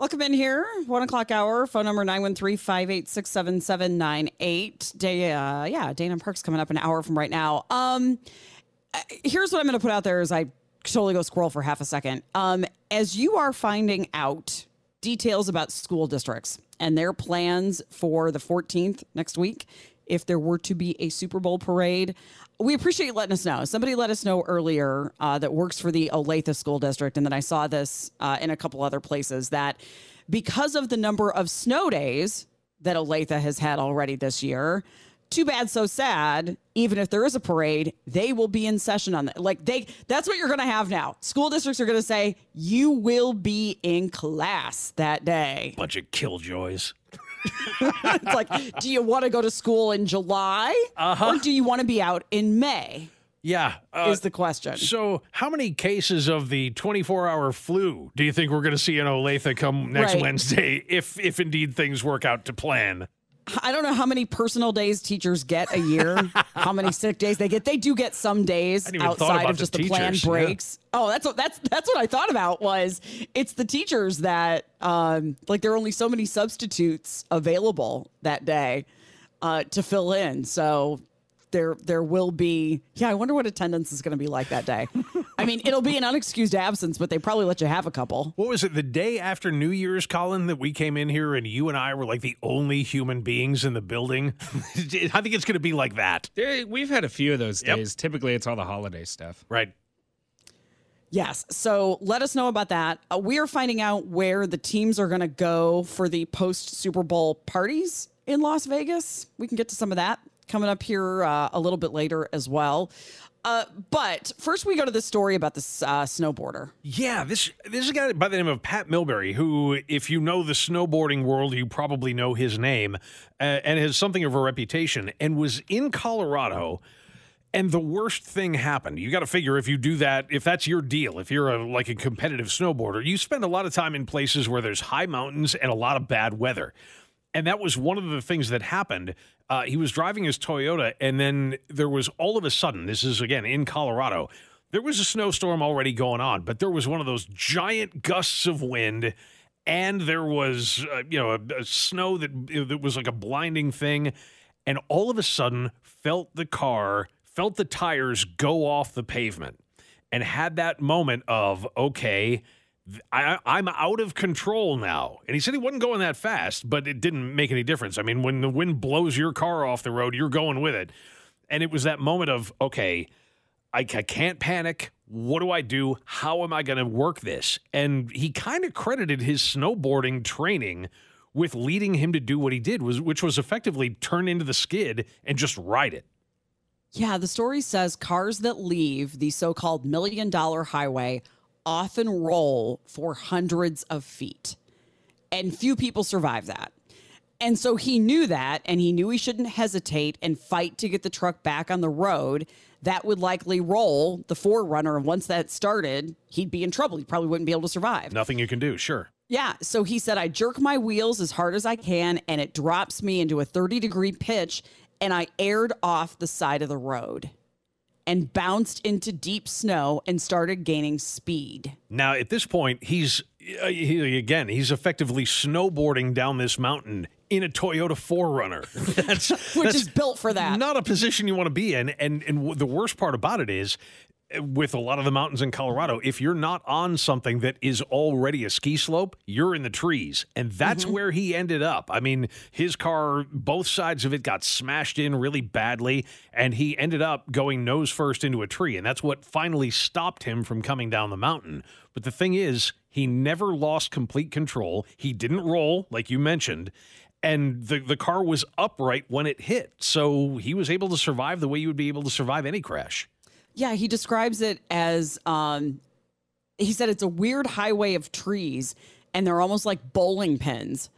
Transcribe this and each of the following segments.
Welcome in here, one o'clock hour. Phone number 913 586 7798. Day, uh, yeah, Dana Park's coming up an hour from right now. Um, uh, here's what I'm going to put out there as I totally go squirrel for half a second. Um, as you are finding out details about school districts and their plans for the 14th next week, if there were to be a Super Bowl parade, we appreciate you letting us know. Somebody let us know earlier uh, that works for the Olathe School District, and then I saw this uh, in a couple other places that because of the number of snow days that Olathe has had already this year, too bad, so sad. Even if there is a parade, they will be in session on that. Like they, that's what you're going to have now. School districts are going to say you will be in class that day. Bunch of killjoys. it's like, do you want to go to school in July Uh-huh. or do you want to be out in May? Yeah. uh, is the question. So, how many cases of the 24-hour flu do you think we're going to see in Olathe come next Right. Wednesday, if if indeed things work out to plan? I don't know how many personal days teachers get a year, how many sick days they get. They do get some days I hadn't even thought outside of just the the, planned teachers, yeah. breaks. Oh, that's what that's that's what I thought about was it's the teachers that um like there are only so many substitutes available that day uh to fill in. So there there will be yeah, I wonder what attendance is going to be like that day. I mean, it'll be an unexcused absence, but they probably let you have a couple. What was it? The day after New Year's, Colin, that we came in here and you and I were like the only human beings in the building. I think it's going to be like that. There- We've had a few of those Yep. days. Typically, it's all the holiday stuff. Right. Yes. So let us know about that. Uh, we are finding out where the teams are going to go for the post Super Bowl parties in Las Vegas. We can get to some of that coming up here uh, a little bit later as well. Uh, but first, we go to the story about this uh, snowboarder. Yeah, this this is a guy by the name of Pat Milbery, who, if you know the snowboarding world, you probably know his name, uh, and has something of a reputation, and was in Colorado. And the worst thing happened. You got to figure if you do that, if that's your deal, if you're a, like a competitive snowboarder, you spend a lot of time in places where there's high mountains and a lot of bad weather. And that was one of the things that happened. Uh, he was driving his Toyota, and then there was all of a sudden, this is again in Colorado, there was a snowstorm already going on, but there was one of those giant gusts of wind, and there was, uh, you know, a, a snow that, that was like a blinding thing. And all of a sudden, felt the car, felt the tires go off the pavement, and had that moment of, okay, I, I'm out of control now. And he said he wasn't going that fast, but it didn't make any difference. I mean, when the wind blows your car off the road, you're going with it. And it was that moment of, okay, I, I can't panic. What do I do? How am I going to work this? And he kind of credited his snowboarding training with leading him to do what he did, was which was effectively turn into the skid and just ride it. Yeah, the story says cars that leave the so called million dollar highway often roll for hundreds of feet, and few people survive that. And so he knew that, and he knew he shouldn't hesitate and fight to get the truck back on the road. That would likely roll the 4Runner. And once that started, he'd be in trouble. He probably wouldn't be able to survive. Nothing you can do, sure. Yeah. So he said, I jerk my wheels as hard as I can, and it drops me into a 30 degree pitch, and I aired off the side of the road and bounced into deep snow and started gaining speed. Now, at this point, he's uh, he, again, he's effectively snowboarding down this mountain in a Toyota 4Runner. That's Which that's is built for that. Not a position you want to be in. And and w- the worst part about it is with a lot of the mountains in Colorado, if you're not on something that is already a ski slope, you're in the trees. And that's mm-hmm. where he ended up. I mean, his car, both sides of it got smashed in really badly, and he ended up going nose first into a tree. And that's what finally stopped him from coming down the mountain. But the thing is, he never lost complete control. He didn't roll, like you mentioned. And the, the car was upright when it hit. So he was able to survive the way you would be able to survive any crash. Yeah, he describes it as um, he said it's a weird highway of trees, and they're almost like bowling pins,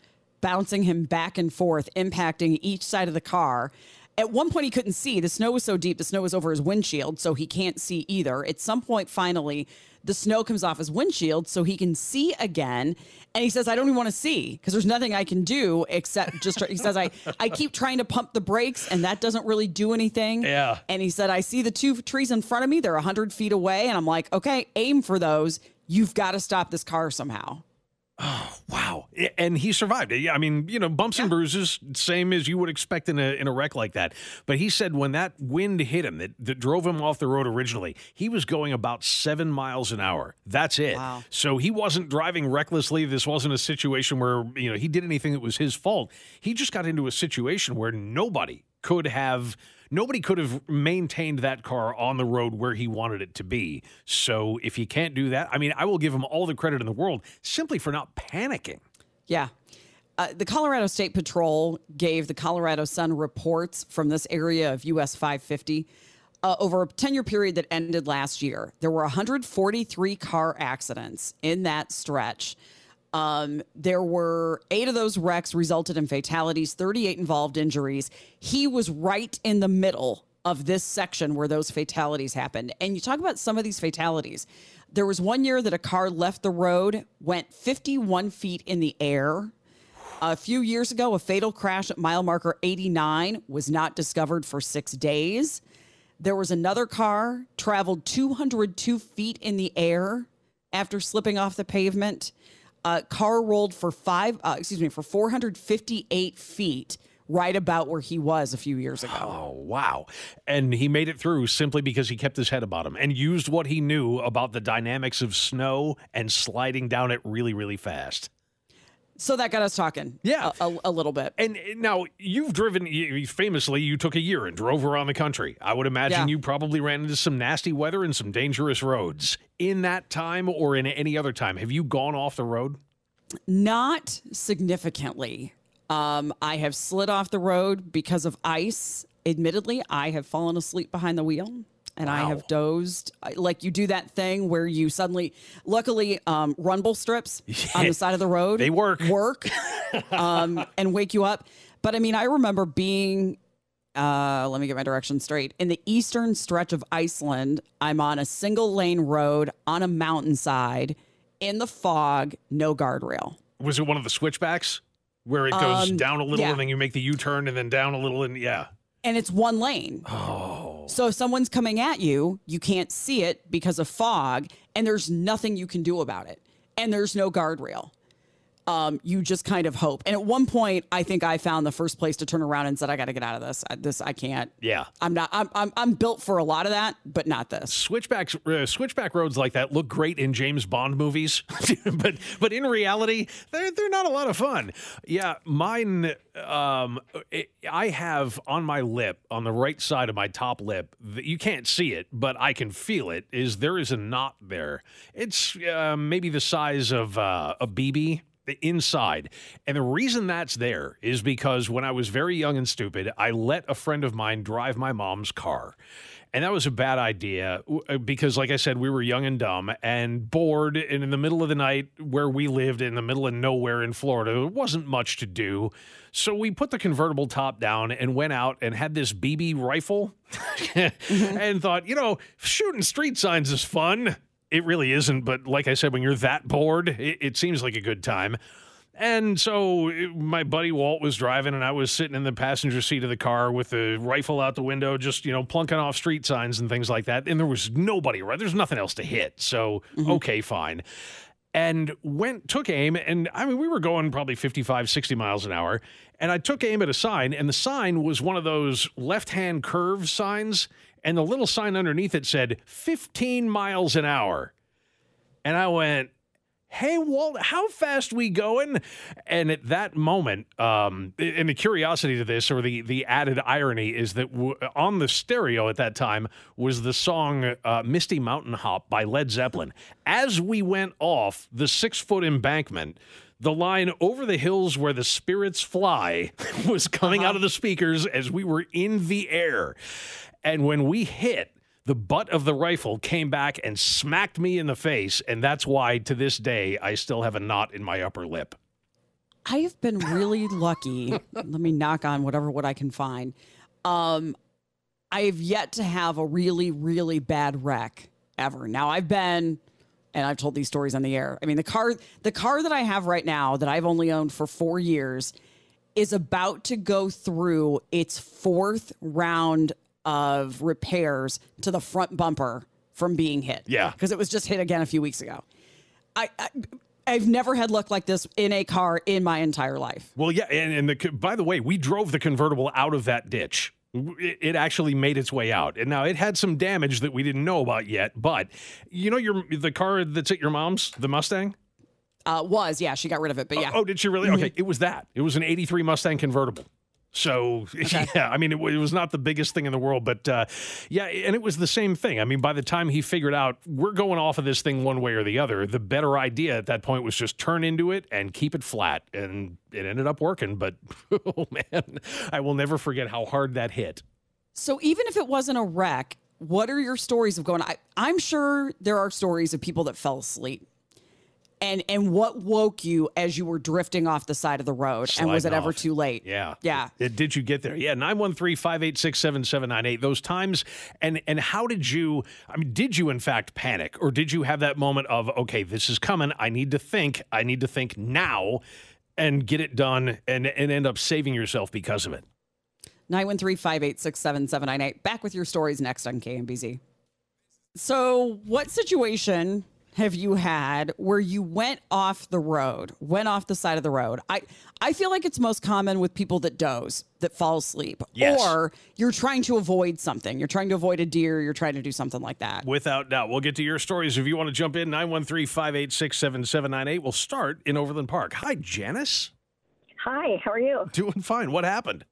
bouncing him back and forth, impacting each side of the car. At one point, he couldn't see. The snow was so deep, the snow was over his windshield, so he can't see either. At some point, finally, the snow comes off his windshield so he can see again. And he says, I don't even want to see because there's nothing I can do except just, try-" he says, I, I keep trying to pump the brakes and that doesn't really do anything. Yeah. And he said, I see the two trees in front of me. They're 100 feet away. And I'm like, okay, aim for those. You've got to stop this car somehow. Oh wow. And he survived. Yeah, I mean, you know, bumps and bruises, same as you would expect in a in a wreck like that. But he said when that wind hit him that, that drove him off the road originally, he was going about seven miles an hour. That's it. Wow. So he wasn't driving recklessly. This wasn't a situation where, you know, he did anything that was his fault. He just got into a situation where nobody could have nobody could have maintained that car on the road where he wanted it to be. So if he can't do that, I mean, I will give him all the credit in the world simply for not panicking. Yeah. Uh, the Colorado State Patrol gave the Colorado Sun reports from this area of US 550 uh, over a 10 year period that ended last year. There were 143 car accidents in that stretch. Um, there were eight of those wrecks resulted in fatalities, 38 involved injuries. He was right in the middle of this section where those fatalities happened. And you talk about some of these fatalities. There was one year that a car left the road, went 51 feet in the air. A few years ago, a fatal crash at mile marker 89 was not discovered for six days. There was another car traveled 202 feet in the air after slipping off the pavement. A car rolled for five, uh, excuse me, for 458 feet, right about where he was a few years ago. Oh, wow. And he made it through simply because he kept his head about him and used what he knew about the dynamics of snow and sliding down it really, really fast. So that got us talking, Yeah. a, a- a little bit. And now you've driven, famously, you took a year and drove around the country. I would imagine Yeah. you probably ran into some nasty weather and some dangerous roads. In that time or in any other time, have you gone off the road? Not significantly. Um, I have slid off the road because of ice. Admittedly, I have fallen asleep behind the wheel and I have dozed. I- Like you do that thing where you suddenly, luckily, um, rumble strips on the side of the road. They work. Work um, and wake you up. But I mean, I remember being uh, let me get my direction straight. In the eastern stretch of Iceland, I'm on a single lane road on a mountainside in the fog, no guardrail. Was it one of the switchbacks where it goes Um, down a little yeah. and then you make the U turn and then down a little? And yeah. And it's one lane. Oh. Oh. So if someone's coming at you, you can't see it because of fog, and there's nothing you can do about it. And there's no guardrail. Um, you just kind of hope. And at one point, I think I found the first place to turn around and said, "I got to get out of this. I, this I can't. Yeah. I'm not. I'm, I'm I'm built for a lot of that, but not this. Switchbacks, uh, switchback roads like that look great in James Bond movies, but but in reality, they're they're not a lot of fun. Yeah, mine. Um, it, I have on my lip, on the right side of my top lip, you can't see it, but I can feel it. Is there is a knot there? It's uh, maybe the size of uh, a BB the inside. And the reason that's there is because when I was very young and stupid, I let a friend of mine drive my mom's car. And that was a bad idea uh, because, like I said, we were young and dumb and bored. And in the middle of the night, where we lived in the middle of nowhere in Florida, there wasn't much to do. So we put the convertible top down and went out and had this BB rifle and thought, you know, shooting street signs is fun. It really isn't, but like I said, when you're that bored, it, it seems like a good time. And so it- my buddy Walt was driving, and I was sitting in the passenger seat of the car with the rifle out the window, just you know plunking off street signs and things like that. And there was nobody right. There's nothing else to hit. So mm-hmm. okay, fine. And went took aim, and I mean we were going probably 55, 60 miles an hour. And I took aim at a sign, and the sign was one of those left-hand curve signs. And the little sign underneath it said 15 miles an hour. And I went, Hey, Walt, how fast we going? And at that moment, um, and the curiosity to this, or the, the added irony, is that w- on the stereo at that time was the song uh, Misty Mountain Hop by Led Zeppelin. As we went off the six foot embankment, the line over the hills where the spirits fly was coming out of the speakers as we were in the air. And when we hit, the butt of the rifle came back and smacked me in the face. And that's why to this day, I still have a knot in my upper lip. I have been really lucky. Let me knock on whatever what I can find. Um, I have yet to have a really, really bad wreck ever. Now I've been, and I've told these stories on the air. I mean, the car, the car that I have right now that I've only owned for four years is about to go through its fourth round of repairs to the front bumper from being hit. Yeah. Because it was just hit again a few weeks ago. I, I I've never had luck like this in a car in my entire life. Well, yeah, and, and the by the way, we drove the convertible out of that ditch. It, actually made its way out, and now it had some damage that we didn't know about yet. But you know, your the car that's at your mom's, the Mustang. Uh, was yeah, she got rid of it, but yeah. Oh, did she really? Okay, it was that. It was an '83 Mustang convertible. So yeah, I mean, it, it, was not the biggest thing in the world, but uh, yeah, and it was the same thing. I mean, by the time he figured out we're going off of this thing one way or the other, the better idea at that point was just turn into it and keep it flat, and it ended up working. But oh man, I will never forget how hard that hit. So even if it wasn't a wreck, what are your stories of going? I, I'm sure there are stories of people that fell asleep and and what woke you as you were drifting off the side of the road and was it Sliding ever too late Yeah. yeah It- did you get there? Yeah, 913-586-7798. Those times and and how did you I mean, did you in fact panic or did you have that moment of okay, this is coming. I need to think. I need to think now and get it done and and end up saving yourself because of it. 913-586-7798 back with your stories next on KMBZ so what situation have you had where you went off the road went off the side of the road i i feel like it's most common with people that doze that fall asleep Yes. or you're trying to avoid something you're trying to avoid a deer you're trying to do something like that Without doubt. We'll get to your stories if you want to jump in 913-586-7798. We'll start in Overland Park. Hi, Janice. Hi, how are you? Doing fine. What happened?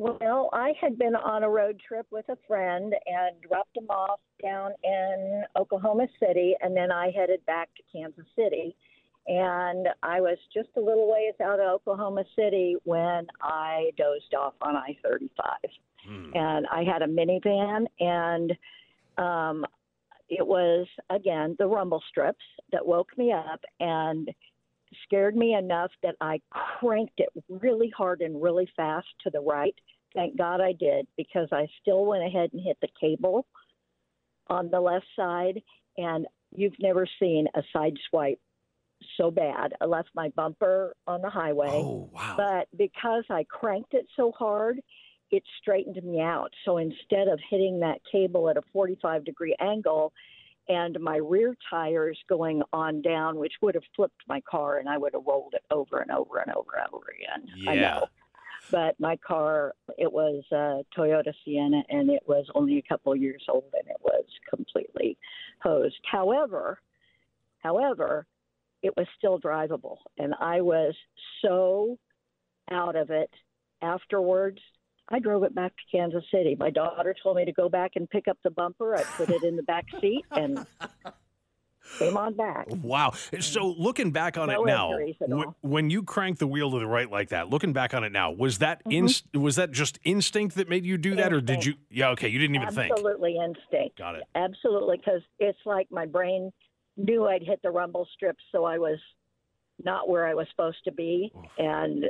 Well, I had been on a road trip with a friend and dropped him off down in Oklahoma City, and then I headed back to Kansas City. And I was just a little ways out of Oklahoma City when I dozed off on I 35. And I had a minivan, and um, it was, again, the rumble strips that woke me up and scared me enough that I cranked it really hard and really fast to the right. Thank God I did because I still went ahead and hit the cable on the left side. And you've never seen a side swipe so bad. I left my bumper on the highway. Oh, wow. But because I cranked it so hard, it straightened me out. So instead of hitting that cable at a 45 degree angle and my rear tires going on down, which would have flipped my car and I would have rolled it over and over and over and over again. I Yeah. know. But my car, it was a Toyota Sienna and it was only a couple years old and it was completely hosed. However, however, it was still drivable. And I was so out of it afterwards. I drove it back to Kansas City. My daughter told me to go back and pick up the bumper. I put it in the back seat and came on back. Wow. So looking back on No it now, injuries at wh- all. when you cranked the wheel to the right like that, looking back on it now, was that Mm-hmm. inst- was that just instinct that made you do that, or did you? Yeah. Okay. You didn't even think. Absolutely instinct. Got it. Absolutely, because it's like my brain knew I'd hit the rumble strips, so I was not where I was supposed to be, and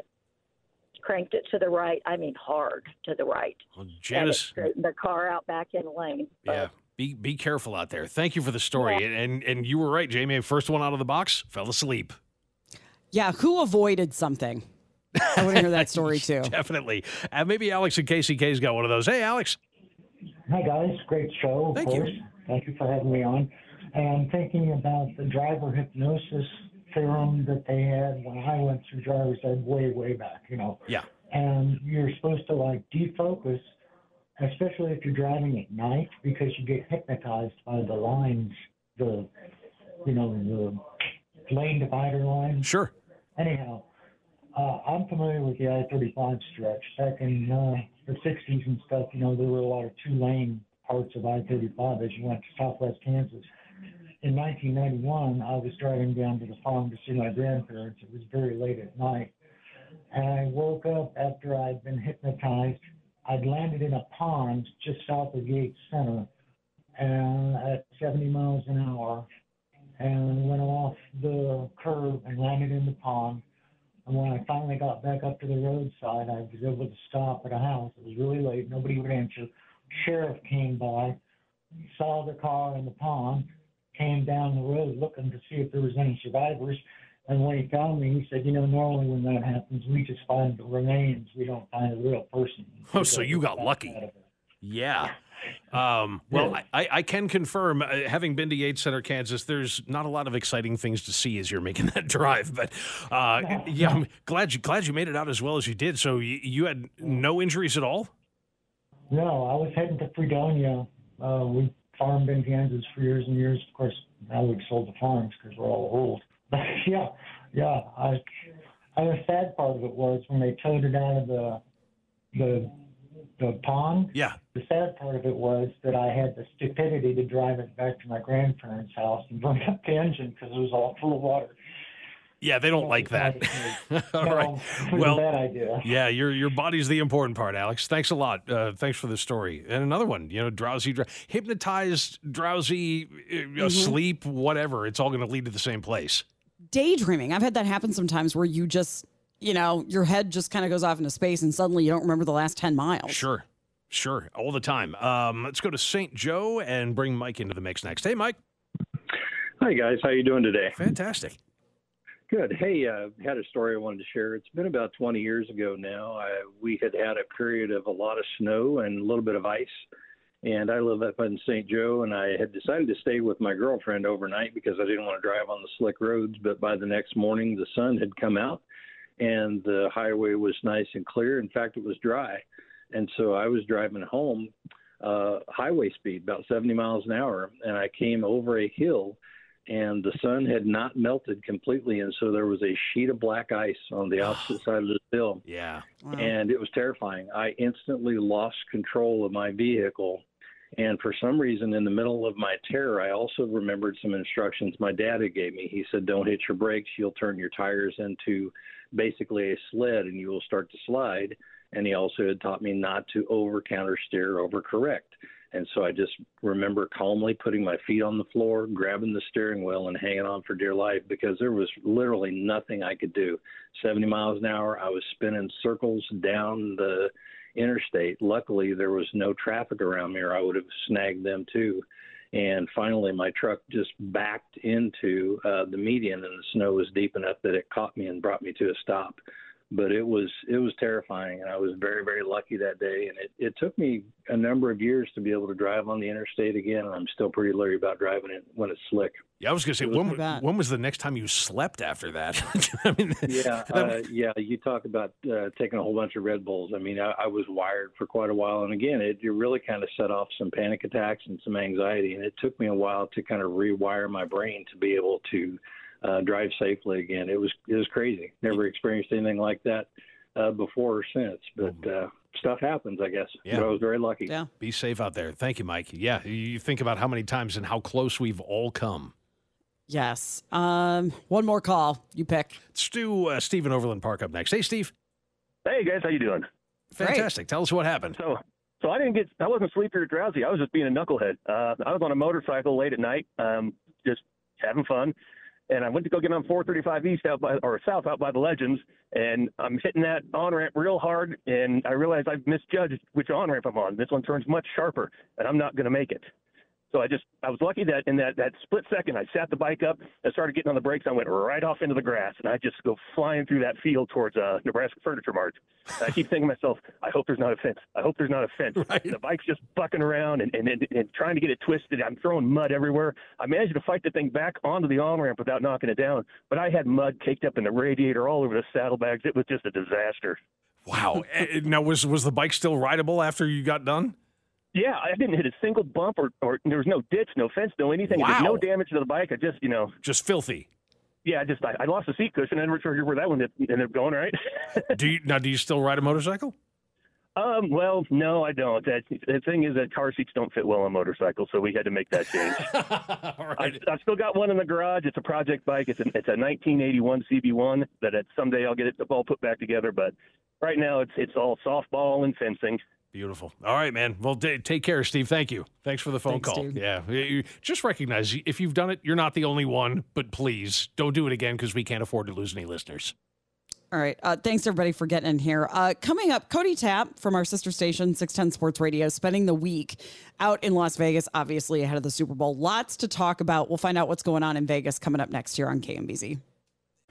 cranked it to the right. I mean, hard to the right. Well, Janice. straightened the car out back in lane. But Yeah. Be be careful out there. Thank you for the story. And, and and you were right, Jamie. First one out of the box, fell asleep. yeah who avoided something i want to hear that story too Definitely. Uh, maybe Alex and Casey K's got one of those. Hey, Alex. Hi guys, great show. Of Thank you. course. Thank you for having me on. And thinking about the driver hypnosis theorem that they had when I went through driver's ed way, way back, you know. Yeah. And you're supposed to like defocus especially if you're driving at night, because you get hypnotized by the lines, the you know the lane divider lines. Sure. Anyhow, uh, I'm familiar with the I-35 stretch. Back in uh, the 60s and stuff, you know, there were a lot of two-lane parts of I-35 as you went to Southwest Kansas. In 1991, I was driving down to the farm to see my grandparents. It was very late at night. And I woke up after I'd been hypnotized. I'd landed in a pond just south of Yates Center and at 70 miles an hour and went off the curb and landed in the pond. And when I finally got back up to the roadside, I was able to stop at a house. It was really late. Nobody would answer. Sheriff came by, saw the car in the pond, came down the road looking to see if there was any survivors. And when he found me, he said, "You know, normally when that happens, we just find the remains. We don't find a real person." Oh, so you got lucky. Yeah. Um, well, I, I- I can confirm, uh, having been to Yates Center, Kansas, there's not a lot of exciting things to see as you're making that drive. But uh, yeah, I'm glad you glad you made it out as well as you did. So you, you had no injuries at all. No, I was heading to Fredonia. Uh, we farmed in Kansas for years and years. Of course, now we've sold the farms because we're all old. But yeah, yeah. I, and the sad part of it was when they towed it out of the the the pond. Yeah. The sad part of it was that I had the stupidity to drive it back to my grandparents' house and burn up the engine because it was all full of water. Yeah, they don't like that. All No, right. Well, bad idea. yeah, your your body's the important part, Alex. Thanks a lot. Uh, thanks for the story. And another one, you know, drowsy, dr- hypnotized, drowsy, uh, asleep, whatever. It's all going to lead to the same place. Daydreaming. I've had that happen sometimes where you just, you know, your head just kind of goes off into space and suddenly you don't remember the last 10 miles. Sure, sure, all the time. Um, let's go to St. Joe and bring Mike into the mix next. Hey, Mike. Hi guys, how you doing today? Fantastic. Good. Hey, uh, had a story I wanted to share. It's been about 20 years ago now. I, we had had a period of a lot of snow and a little bit of ice, and I live up in St. Joe, and I had decided to stay with my girlfriend overnight because I didn't want to drive on the slick roads. But by the next morning, the sun had come out, and the highway was nice and clear. In fact, it was dry, and so I was driving home uh, highway speed, about 70 miles an hour, and I came over a hill and the sun had not melted completely, and so there was a sheet of black ice on the opposite side of the hill. Yeah. And it was terrifying. I instantly lost control of my vehicle. And for some reason, in the middle of my terror, I also remembered some instructions my dad had gave me. He said, "Don't hit your brakes. You'll turn your tires into basically a sled, and you will start to slide." And he also had taught me not to over counter steer, over correct. And so I just remember calmly putting my feet on the floor, grabbing the steering wheel, and hanging on for dear life because there was literally nothing I could do. 70 miles an hour, I was spinning circles down the interstate. Luckily, there was no traffic around me, or I would have snagged them too. And finally, my truck just backed into uh, the median, and the snow was deep enough that it caught me and brought me to a stop but it was it was terrifying and I was very very lucky that day and it, it took me a number of years to be able to drive on the interstate again and I'm still pretty leery about driving it when it's slick. Yeah, I was going to say, was when, when was the next time you slept after that? I mean, Yeah, that- uh, yeah. You talk about uh, taking a whole bunch of Red Bulls. I mean, I, I was wired for quite a while, and again, it, it really kind of set off some panic attacks and some anxiety, and it took me a while to kind of rewire my brain to be able to uh, drive safely again. It was it was crazy. Never experienced anything like that uh, before or since, but uh, stuff happens, I guess. Yeah. But I was very lucky. Yeah. Be safe out there. Thank you, Mike. Yeah, you think about how many times and how close we've all come. Yes. Um, one more call. You pick. Let's do uh, Steve Overland Park up next. Hey, Steve. Hey guys, how you doing? Fantastic. Tell us what happened. So, so I didn't get, I wasn't sleepy or drowsy. I was just being a knucklehead. Uh, I was on a motorcycle late at night, um, just having fun, and I went to go get on 435 East out by or South out by the Legends, and I'm hitting that on ramp real hard, and I realized I've misjudged which on ramp I'm on. This one turns much sharper, and I'm not going to make it. So I just I was lucky that in that that split second I sat the bike up and started getting on the brakes. I went right off into the grass and I just go flying through that field towards uh, Nebraska Furniture Mart. And I keep thinking to myself, I hope there's not a fence. I hope there's not a fence. The bike's just bucking around and, and, and, and trying to get it twisted. I'm throwing mud everywhere. I managed to fight the thing back onto the on ramp without knocking it down, but I had mud caked up in the radiator all over the saddlebags. It was just a disaster. Wow. Eh, now, was was the bike still rideable after you got done? Yeah, I didn't hit a single bump or, or there was no ditch, no fence, no anything. There's no damage to the bike. I just, you know, Just filthy. yeah, I just I, I lost the seat cushion. I never sure where that one ended up going. Right? do you now? Do you still ride a motorcycle? Um, well, no, I don't. That, the thing is that car seats don't fit well on motorcycles, so we had to make that change. I, I've still got one in the garage. It's a project bike. It's a, it's a 1981 CB1 that at, someday I'll get it all put back together. But right now it's it's all softball and fencing. Beautiful. All right, man. Well, t- take care, Steve. Thank you. Thanks for the phone Thanks, call. dude. Yeah. Just recognize if you've done it, you're not the only one, but please don't do it again because we can't afford to lose any listeners. All right. Uh, thanks everybody for getting in here. Uh, coming up, Cody Tapp from our sister station, 610 Sports Radio, spending the week out in Las Vegas, obviously ahead of the Super Bowl. Lots to talk about. We'll find out what's going on in Vegas coming up next year on KMBZ.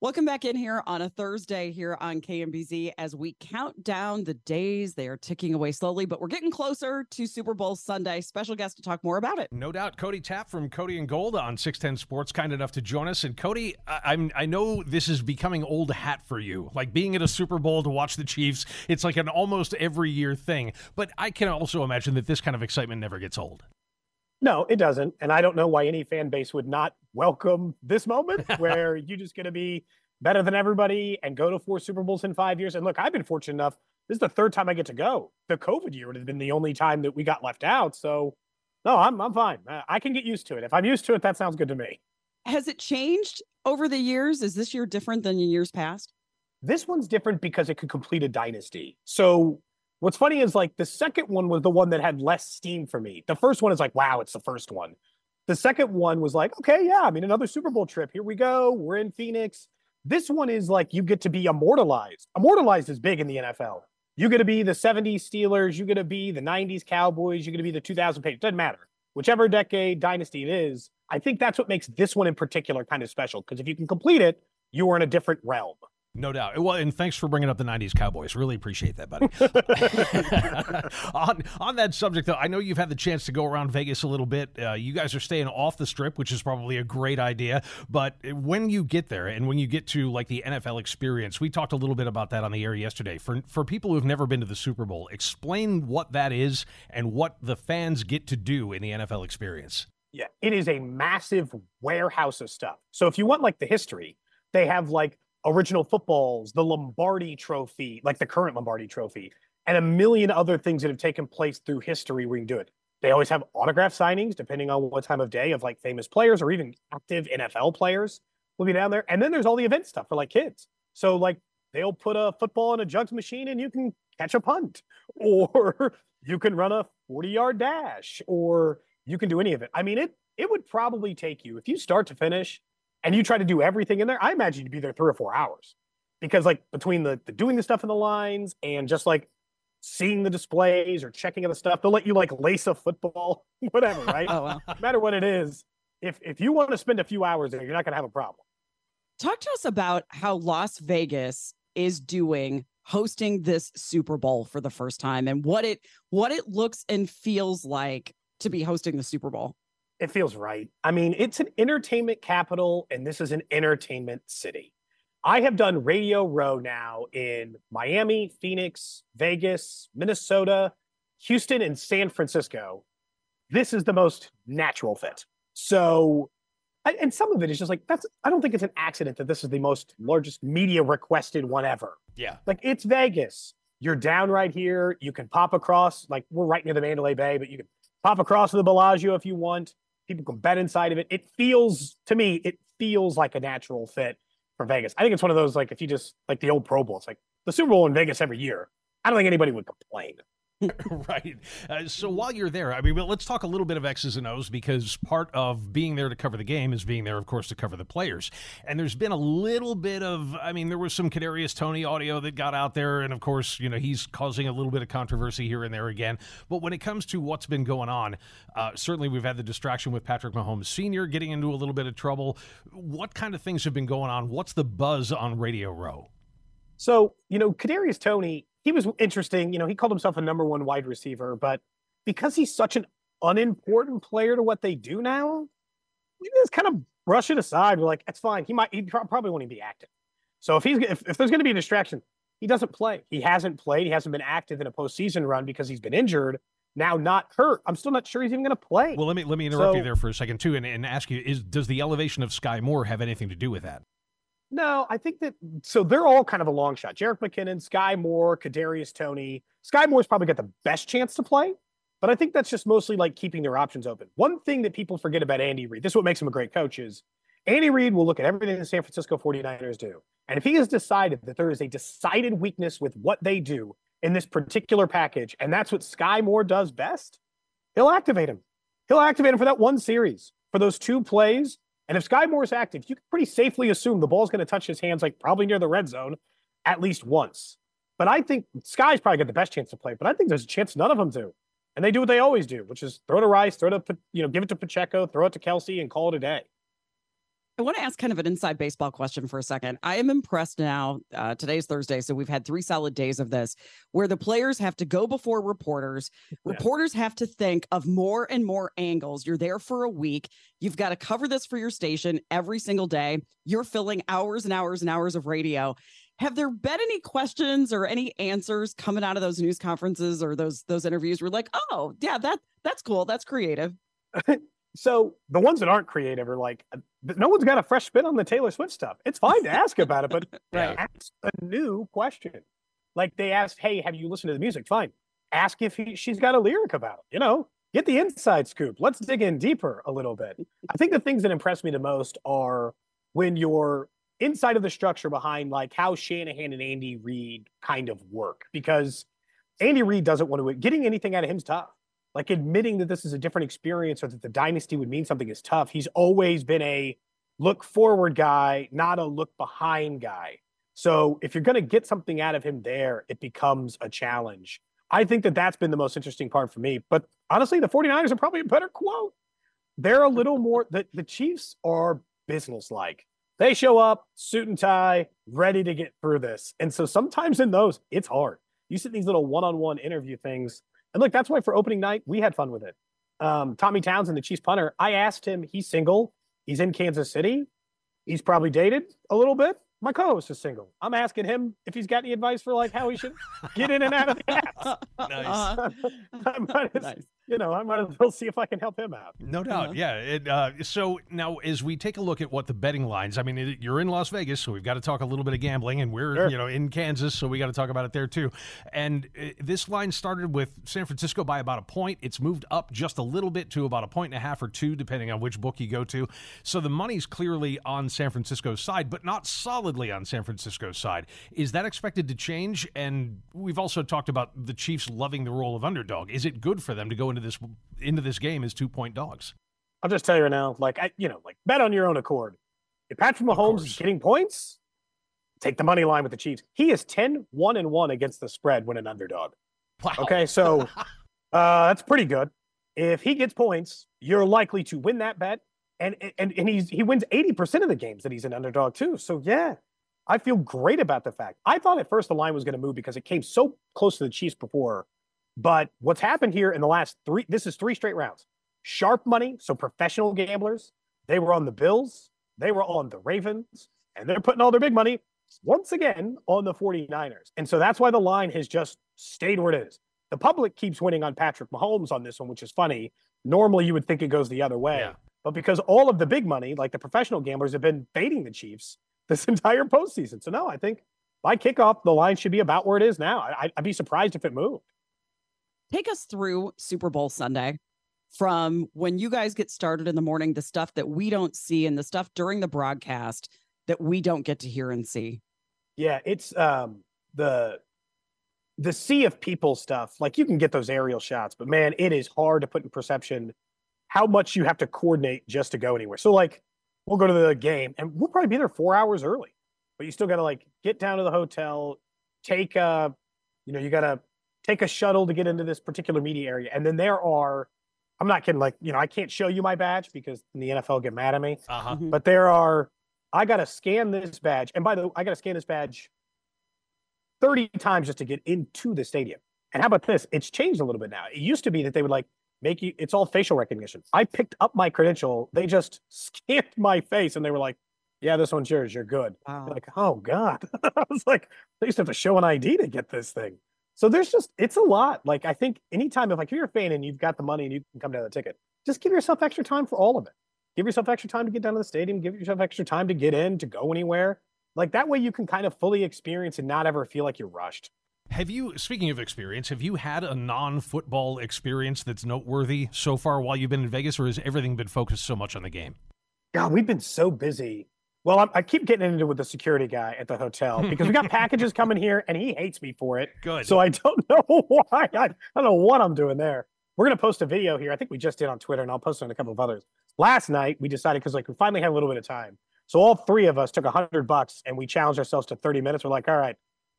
Welcome back in here on a Thursday here on KMBZ as we count down the days. They are ticking away slowly, but we're getting closer to Super Bowl Sunday. Special guest to talk more about it. No doubt, Cody Tapp from Cody and Gold on 610 Sports, kind enough to join us. And Cody, I, I'm I know this is becoming old hat for you, like being at a Super Bowl to watch the Chiefs. It's like an almost every year thing. But I can also imagine that this kind of excitement never gets old. No, it doesn't. And I don't know why any fan base would not welcome this moment where you're just going to be better than everybody and go to four Super Bowls in five years. And look, I've been fortunate enough. This is the third time I get to go. The COVID year would have been the only time that we got left out. So, no, I'm, I'm fine. Uh, I can get used to it. If I'm used to it, that sounds good to me. Has it changed over the years? Is this year different than years past? This one's different because it could complete a dynasty. So, what's funny is like the second one was the one that had less steam for me. The first one is like, wow, it's the first one. The second one was like, okay, yeah, I mean, another Super Bowl trip. Here we go. We're in Phoenix. This one is like you get to be immortalized. Immortalized is big in the NFL. You get to be the 70s Steelers. You get to be the 90s Cowboys. You get to be the 2000 Patriots. Doesn't matter. Whichever decade dynasty it is, I think that's what makes this one in particular kind of special. Because if you can complete it, you are in a different realm. No doubt. Well, and thanks for bringing up the '90s Cowboys. Really appreciate that, buddy. on on that subject, though, I know you've had the chance to go around Vegas a little bit. Uh, you guys are staying off the strip, which is probably a great idea. But when you get there, and when you get to like the NFL experience, we talked a little bit about that on the air yesterday. For for people who have never been to the Super Bowl, explain what that is and what the fans get to do in the NFL experience. Yeah, it is a massive warehouse of stuff. So if you want like the history, they have like original footballs, the Lombardi trophy, like the current Lombardi trophy, and a million other things that have taken place through history where you can do it. They always have autograph signings depending on what time of day of like famous players or even active NFL players will be down there. And then there's all the event stuff for like kids. So like they'll put a football in a jugs machine and you can catch a punt or you can run a 40 yard dash or you can do any of it. I mean, it it would probably take you if you start to finish and you try to do everything in there. I imagine you'd be there three or four hours because like between the, the doing the stuff in the lines and just like seeing the displays or checking other stuff, they'll let you like lace a football, whatever, right? Oh, wow. No matter what it is, if if you want to spend a few hours there, you're not going to have a problem. talk to us about how Las Vegas is doing hosting this Super Bowl for the first time and what it what it looks and feels like to be hosting the Super Bowl. It feels right. I mean, it's an entertainment capital and this is an entertainment city. I have done Radio Row now in Miami, Phoenix, Vegas, Minnesota, Houston, and San Francisco. This is the most natural fit. So, and some of it is just like, that's, I don't think it's an accident that this is the most largest media requested one ever. Yeah. Like, it's Vegas. You're down right here. You can pop across, like, we're right near the Mandalay Bay, but you can pop across to the Bellagio if you want. People can bet inside of it. It feels, to me, it feels like a natural fit for Vegas. I think it's one of those like if you just like the old Pro Bowl, it's like the Super Bowl in Vegas every year. I don't think anybody would complain. right. Uh, so while you're there, I mean, let's talk a little bit of X's and O's because part of being there to cover the game is being there, of course, to cover the players. And there's been a little bit of, I mean, there was some Kadarius Toney audio that got out there, and of course, you know, he's causing a little bit of controversy here and there again. But when it comes to what's been going on, uh, certainly we've had the distraction with Patrick Mahomes Sr. getting into a little bit of trouble. What kind of things have been going on? What's the buzz on Radio Row? So, you know, Kadarius Toney, he was interesting. You know, he called himself a number one wide receiver, but because he's such an unimportant player to what they do now, we just kind of brush it aside. We're like, it's fine. He might, he probably won't even be active. So if he's, if, if there's going to be a distraction, he doesn't play. He hasn't played. He hasn't been active in a postseason run because he's been injured. Now not hurt. I'm still not sure he's even going to play. Well, let me let me interrupt So- you there for a second too, and, and ask you: Is does the elevation of Sky Moore have anything to do with that? No, I think that so they're all kind of a long shot. Jerick McKinnon, Sky Moore, Kadarius Toney. Sky Moore's probably got the best chance to play, but I think that's just mostly like keeping their options open. One thing that people forget about Andy Reid, this is what makes him a great coach, is Andy Reid will look at everything the San Francisco 49ers do. And if he has decided that there is a decided weakness with what they do in this particular package, and that's what Sky Moore does best, he'll activate him. He'll activate him for that one series, for those two plays. And if Sky Moore's active, you can pretty safely assume the ball's going to touch his hands, like probably near the red zone, at least once. But I think Sky's probably got the best chance to play. But I think there's a chance none of them do, and they do what they always do, which is throw to Rice, throw to you know, give it to Pacheco, throw it to Kelce, and call it a day. I want to ask kind of an inside baseball question for a second. I am impressed now. Uh, today's Thursday, so we've had three solid days of this where the players have to go before reporters. Reporters have to think of more and more angles. You're there for a week. You've got to cover this for your station every single day. You're filling hours and hours and hours of radio. Have there been any questions or any answers coming out of those news conferences or those those interviews? We're like, oh yeah, that that's cool. That's creative. So the ones that aren't creative are like, no one's got a fresh spin on the Taylor Swift stuff. It's fine to ask about it, but Right. ask a new question. Like they asked, "Hey, have you listened to the music?" Fine. Ask if he, she's got a lyric about it. You know, get the inside scoop. Let's dig in deeper a little bit. I think the things that impress me the most are when you're inside of the structure behind like how Shanahan and Andy Reid kind of work because Andy Reid doesn't want to getting anything out of him's tough. Like admitting that this is a different experience or that the dynasty would mean something is tough. He's always been a look forward guy, not a look behind guy. So if you're going to get something out of him there, it becomes a challenge. I think that that's been the most interesting part for me. But honestly, the 49ers are probably a better quote. They're a little more, the, the Chiefs are businesslike. They show up, suit and tie, ready to get through this. And so sometimes in those, it's hard. You sit in these little one on one interview things. And look, that's why for opening night, we had fun with it. Um, Tommy Townsend, the Chiefs punter, I asked him, he's single, he's in Kansas City, he's probably dated a little bit. My co-host is single. I'm asking him if he's got any advice for like how he should get in and out of the apps. Nice. I might as, you know, I might as well see if I can help him out. No doubt, yeah. It, uh, so now, as we take a look at what the betting lines, I mean, it, you're in Las Vegas, so we've got to talk a little bit of gambling, and we're Sure. you know in Kansas, so we got to talk about it there too. And uh, this line started with San Francisco by about a point. It's moved up just a little bit to about a point and a half or two, depending on which book you go to. So the money's clearly on San Francisco's side, but not solidly on San Francisco's side. Is that expected to change? And we've also talked about the Chiefs loving the role of underdog. Is it good for them to go into this into this game as two point dogs? I'll just tell you right now, like I, you know, like bet on your own accord. If Patrick Mahomes is getting points, take the money line with the Chiefs. He is 10 1 and 1 against the spread when an underdog. Wow. Okay, so uh, that's pretty good. If he gets points, you're likely to win that bet and and and he's he wins 80% of the games that he's an underdog too. So yeah, I feel great about the fact. I thought at first the line was going to move because it came so close to the Chiefs before. But what's happened here in the last three, this is three straight rounds. Sharp money, so professional gamblers, they were on the Bills, they were on the Ravens, and they're putting all their big money once again on the 49ers. And so that's why the line has just stayed where it is. The public keeps winning on Patrick Mahomes on this one, which is funny. Normally you would think it goes the other way. Yeah. But because all of the big money, like the professional gamblers, have been fading the Chiefs this entire postseason. So no, I think by kickoff, the line should be about where it is now. I, I'd be surprised if it moved. Take us through Super Bowl Sunday from when you guys get started in the morning, the stuff that we don't see and the stuff during the broadcast that we don't get to hear and see. Yeah, it's um the the sea of people stuff. Like you can get those aerial shots, but man, it is hard to put in perception how much you have to coordinate just to go anywhere. So like we'll go to the game and we'll probably be there four hours early, but you still got to like get down to the hotel, take a, you know, you got to take a shuttle to get into this particular media area, and then there are. I'm not kidding. Like, you know, I can't show you my badge because the NFL get mad at me. Uh-huh. But there are, I got to scan this badge. And by the way, I got to scan this badge 30 times just to get into the stadium. And how about this? It's changed a little bit now. It used to be that they would like make you, it's all facial recognition. I picked up my credential. They just scanned my face and they were like, yeah, this one's yours. You're good. Wow. Like, oh God. I was like, they used to have to show an ID to get this thing. So there's just, it's a lot. Like, I think anytime, if like you're a fan and you've got the money and you can come down the ticket, just give yourself extra time for all of it. Give yourself extra time to get down to the stadium. Give yourself extra time to get in, to go anywhere. Like that way you can kind of fully experience and not ever feel like you're rushed. Have you, speaking of experience, have you had a non football experience that's noteworthy so far while you've been in Vegas, or has everything been focused so much on the game? God, we've been so busy. Well, I'm, I keep getting into it with the security guy at the hotel because we got packages coming here and he hates me for it. Good. So I don't know why. I, I don't know what I'm doing there. We're going to post a video here. I think we just did on Twitter and I'll post it on a couple of others. Last night, we decided because like we finally had a little bit of time. So all three of us took a hundred bucks and we challenged ourselves to 30 minutes. We're like, all right,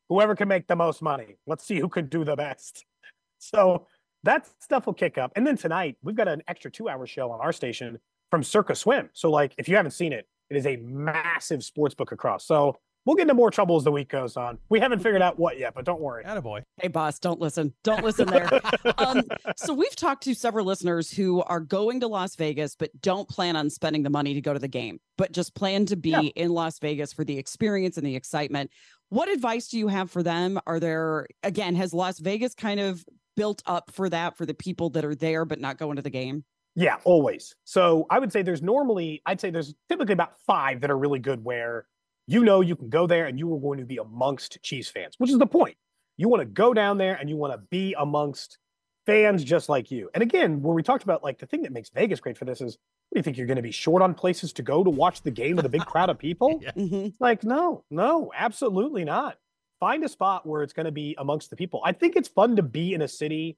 whoever can make the most money, let's see who can do the best. So that stuff will kick up. And then tonight, we've got an extra two hour show on our station from Circa Swim. So, like, if you haven't seen it, it is a massive sports book across. So we'll get into more trouble as the week goes on. We haven't figured out what yet, but don't worry. Attaboy. Hey, boss, don't listen. Don't listen there. um, so we've talked to several listeners who are going to Las Vegas, but don't plan on spending the money to go to the game, but just plan to be Yeah. in Las Vegas for the experience and the excitement. What advice do you have for them? Are there, again, has Las Vegas kind of built up for that for the people that are there but not going to the game? Yeah, always. So I would say there's normally, I'd say there's typically about five that are really good where you know you can go there and you are going to be amongst Chiefs fans, which is the point. You want to go down there and you want to be amongst fans just like you. And again, where we talked about like the thing that makes Vegas great for this is what do you think you're going to be short on places to go to watch the game with a big crowd of people? Mhm. Like, no, no, absolutely not. Find a spot where it's going to be amongst the people. I think it's fun to be in a city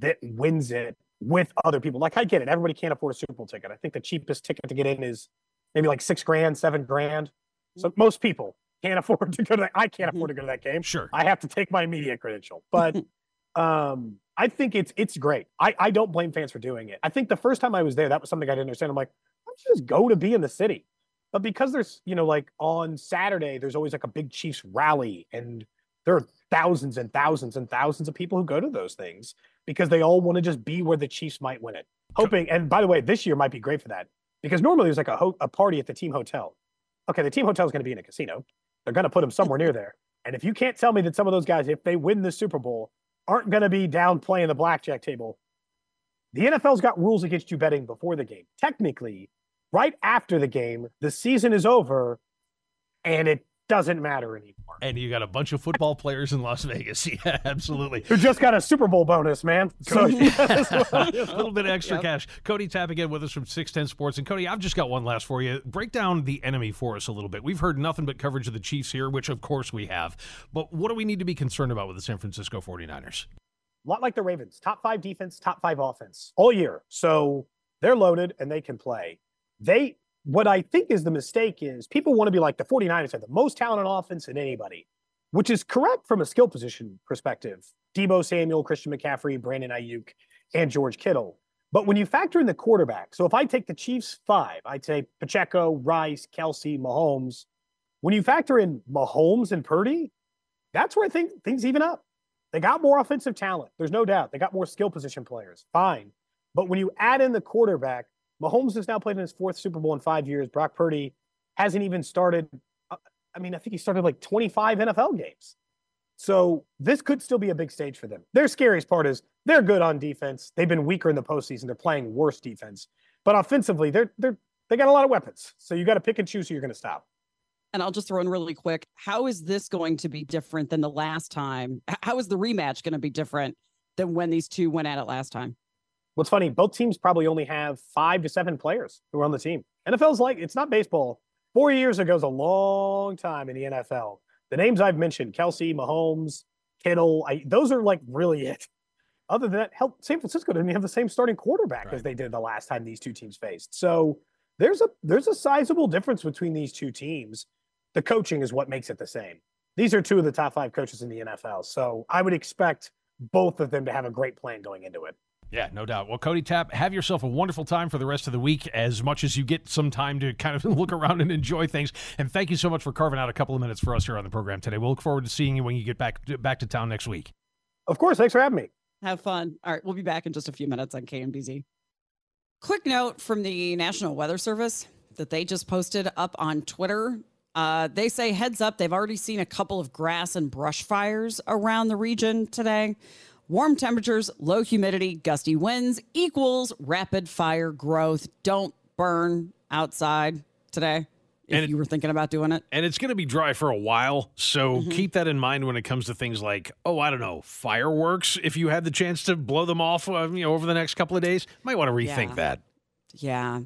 that wins it with other people. Like, I get it. Everybody can't afford a Super Bowl ticket. I think the cheapest ticket to get in is maybe like six grand, seven grand. So most people can't afford to go to that. I can't afford to go to that game. Sure. I have to take my media credential. But um, I think it's it's great. I, I don't blame fans for doing it. I think the first time I was there, that was something I didn't understand. I'm like, why don't you just go to be in the city? But because there's, you know, like on Saturday, there's always like a big Chiefs rally, and there are thousands and thousands and thousands of people who go to those things because they all want to just be where the Chiefs might win it. Hoping, and by the way, this year might be great for that because normally there's like a, ho- a party at the team hotel. Okay, the team hotel is going to be in a casino. They're going to put them somewhere near there. And if you can't tell me that some of those guys, if they win the Super Bowl, aren't going to be down playing the blackjack table, the NFL's got rules against you betting before the game. Technically, right after the game, the season is over and it doesn't matter anymore. And you got a bunch of football players in Las Vegas. Yeah, absolutely. Who just got a Super Bowl bonus, man. So, a little bit of extra cash. Cody Tapp again with us from 610 Sports. And Cody, I've just got one last for you. Break down the enemy for us a little bit. We've heard nothing but coverage of the Chiefs here, which of course we have. But what do we need to be concerned about with the San Francisco 49ers? a lot like the Ravens, top five defense, top five offense all year. So they're loaded and they can play. They, what I think is the mistake is people want to be like the 49ers have the most talent on offense than anybody, which is correct from a skill position perspective. Deebo Samuel, Christian McCaffrey, Brandon Aiyuk, and George Kittle. But when you factor in the quarterback, so if I take the Chiefs five, I'd say Pacheco, Rice, Kelce, Mahomes. When you factor in Mahomes and Purdy, that's where I think things even up. They got more offensive talent. There's no doubt. They got more skill position players. Fine. But when you add in the quarterback, Mahomes has now played in his fourth Super Bowl in five years. Brock Purdy hasn't even started. uh, I mean, I think he started like 25 NFL games. So this could still be a big stage for them. Their scariest part is they're good on defense. They've been weaker in the postseason. They're playing worse defense. But offensively, they're they're they got a lot of weapons. So you got to pick and choose who you're going to stop. And I'll just throw in really quick. How is this going to be different than the last time? How is the rematch going to be different than when these two went at it last time? What's funny, both teams probably only have five to seven players who are on the team. NFL's like, it's not baseball. Four years ago is a long time in the NFL. The names I've mentioned, Kelce, Mahomes, Kittle, I, those are like really it. Other than that, hell, San Francisco didn't have the same starting quarterback as they did the last time these two teams faced. So there's a there's a sizable difference between these two teams. The coaching is what makes it the same. These are two of the top five coaches in the NFL. So I would expect both of them to have a great plan going into it. Yeah, no doubt. Well, Cody Tapp, have yourself a wonderful time for the rest of the week as much as you get some time to kind of look around and enjoy things. And thank you so much for carving out a couple of minutes for us here on the program today. We'll look forward to seeing you when you get back back to town next week. Of course. Thanks for having me. Have fun. All right, we'll be back in just a few minutes on KMBZ. Quick note from the National Weather Service that they just posted up on Twitter. Uh, they say, heads up, they've already seen a couple of grass and brush fires around the region today. Warm temperatures, low humidity, gusty winds equals rapid fire growth. Don't burn outside today if And it- you were thinking about doing it. And it's going to be dry for a while, so Mm-hmm. keep that in mind when it comes to things like, oh, I don't know, fireworks. If you had the chance to blow them off, uh, you know, over the next couple of days, might want to rethink Yeah. that. Yeah.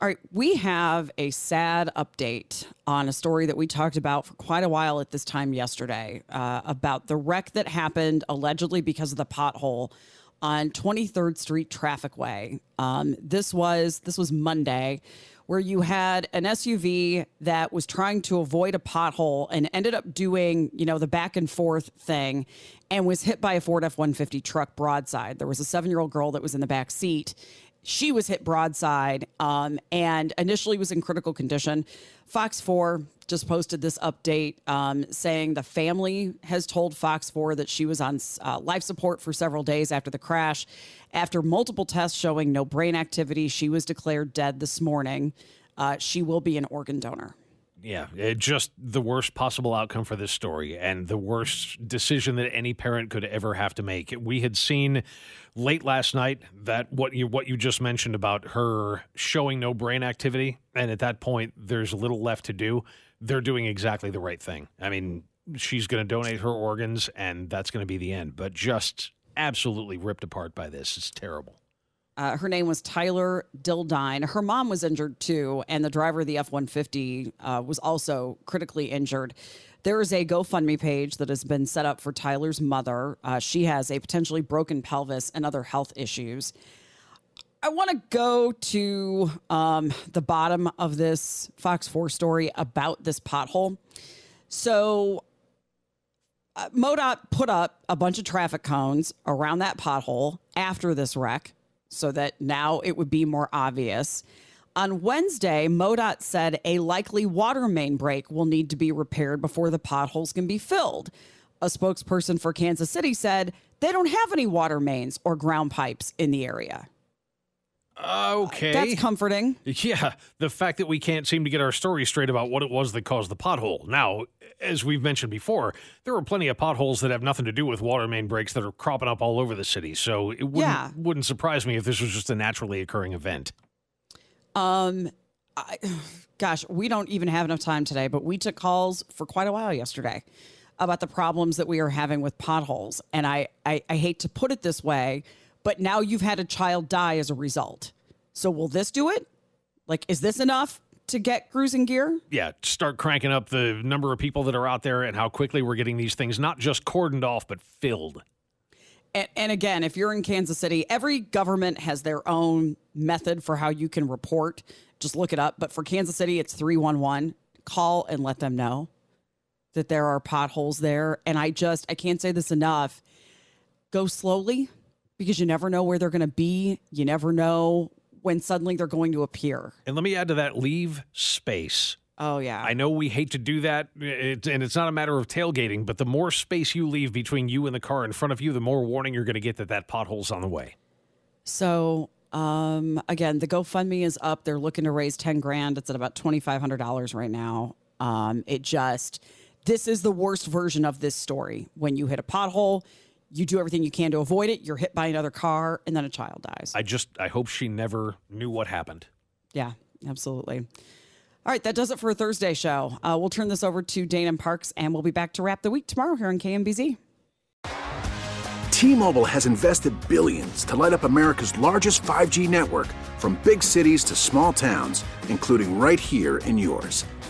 All right. We have a sad update on a story that we talked about for quite a while at this time yesterday uh, about the wreck that happened allegedly because of the pothole on 23rd Street Trafficway. Um, this was this was Monday, where you had an SUV that was trying to avoid a pothole and ended up doing you know the back and forth thing, and was hit by a Ford F-150 truck broadside. There was a seven-year-old girl that was in the back seat she was hit broadside um, and initially was in critical condition. Fox 4 just posted this update um, saying the family has told Fox 4 that she was on uh, life support for several days after the crash. After multiple tests showing no brain activity, she was declared dead this morning. Uh, she will be an organ donor. Yeah, just the worst possible outcome for this story and the worst decision that any parent could ever have to make. We had seen late last night that what you what you just mentioned about her showing no brain activity and at that point there's little left to do. They're doing exactly the right thing. I mean, she's going to donate her organs and that's going to be the end, but just absolutely ripped apart by this. It's terrible. Uh, her name was Tyler Dildine. Her mom was injured too, and the driver of the F 150 uh, was also critically injured. There is a GoFundMe page that has been set up for Tyler's mother. Uh, she has a potentially broken pelvis and other health issues. I want to go to um, the bottom of this Fox 4 story about this pothole. So, uh, MoDOT put up a bunch of traffic cones around that pothole after this wreck so that now it would be more obvious. On Wednesday, MoDOT said a likely water main break will need to be repaired before the potholes can be filled. A spokesperson for Kansas City said they don't have any water mains or ground pipes in the area. Okay. That's comforting. Yeah, the fact that we can't seem to get our story straight about what it was that caused the pothole. Now, as we've mentioned before, there are plenty of potholes that have nothing to do with water main breaks that are cropping up all over the city. So it wouldn't Yeah. wouldn't surprise me if this was just a naturally occurring event. Um, I, gosh, we don't even have enough time today, but we took calls for quite a while yesterday about the problems that we are having with potholes. And I, I, I hate to put it this way, but now you've had a child die as a result. So will this do it? Like, is this enough to get cruising gear? Yeah, start cranking up the number of people that are out there and how quickly we're getting these things not just cordoned off but filled. And, and again, if you're in Kansas City, every government has their own method for how you can report. Just look it up. But for Kansas City, it's 311. Call and let them know that there are potholes there. And I just, I can't say this enough. Go slowly. Because you never know where they're going to be. You never know when suddenly they're going to appear. And let me add to that leave space. Oh, yeah. I know we hate to do that, it, and it's not a matter of tailgating, but the more space you leave between you and the car in front of you, the more warning you're going to get that that pothole's on the way. So, um, again, the GoFundMe is up. They're looking to raise 10 grand. It's at about $2,500 right now. Um, it just, this is the worst version of this story. When you hit a pothole, you do everything you can to avoid it. You're hit by another car, and then a child dies. I just, I hope she never knew what happened. Yeah, absolutely. All right, that does it for a Thursday show. Uh, we'll turn this over to Dana Parks, and we'll be back to wrap the week tomorrow here on KMBZ. T-Mobile has invested billions to light up America's largest 5G network from big cities to small towns, including right here in yours.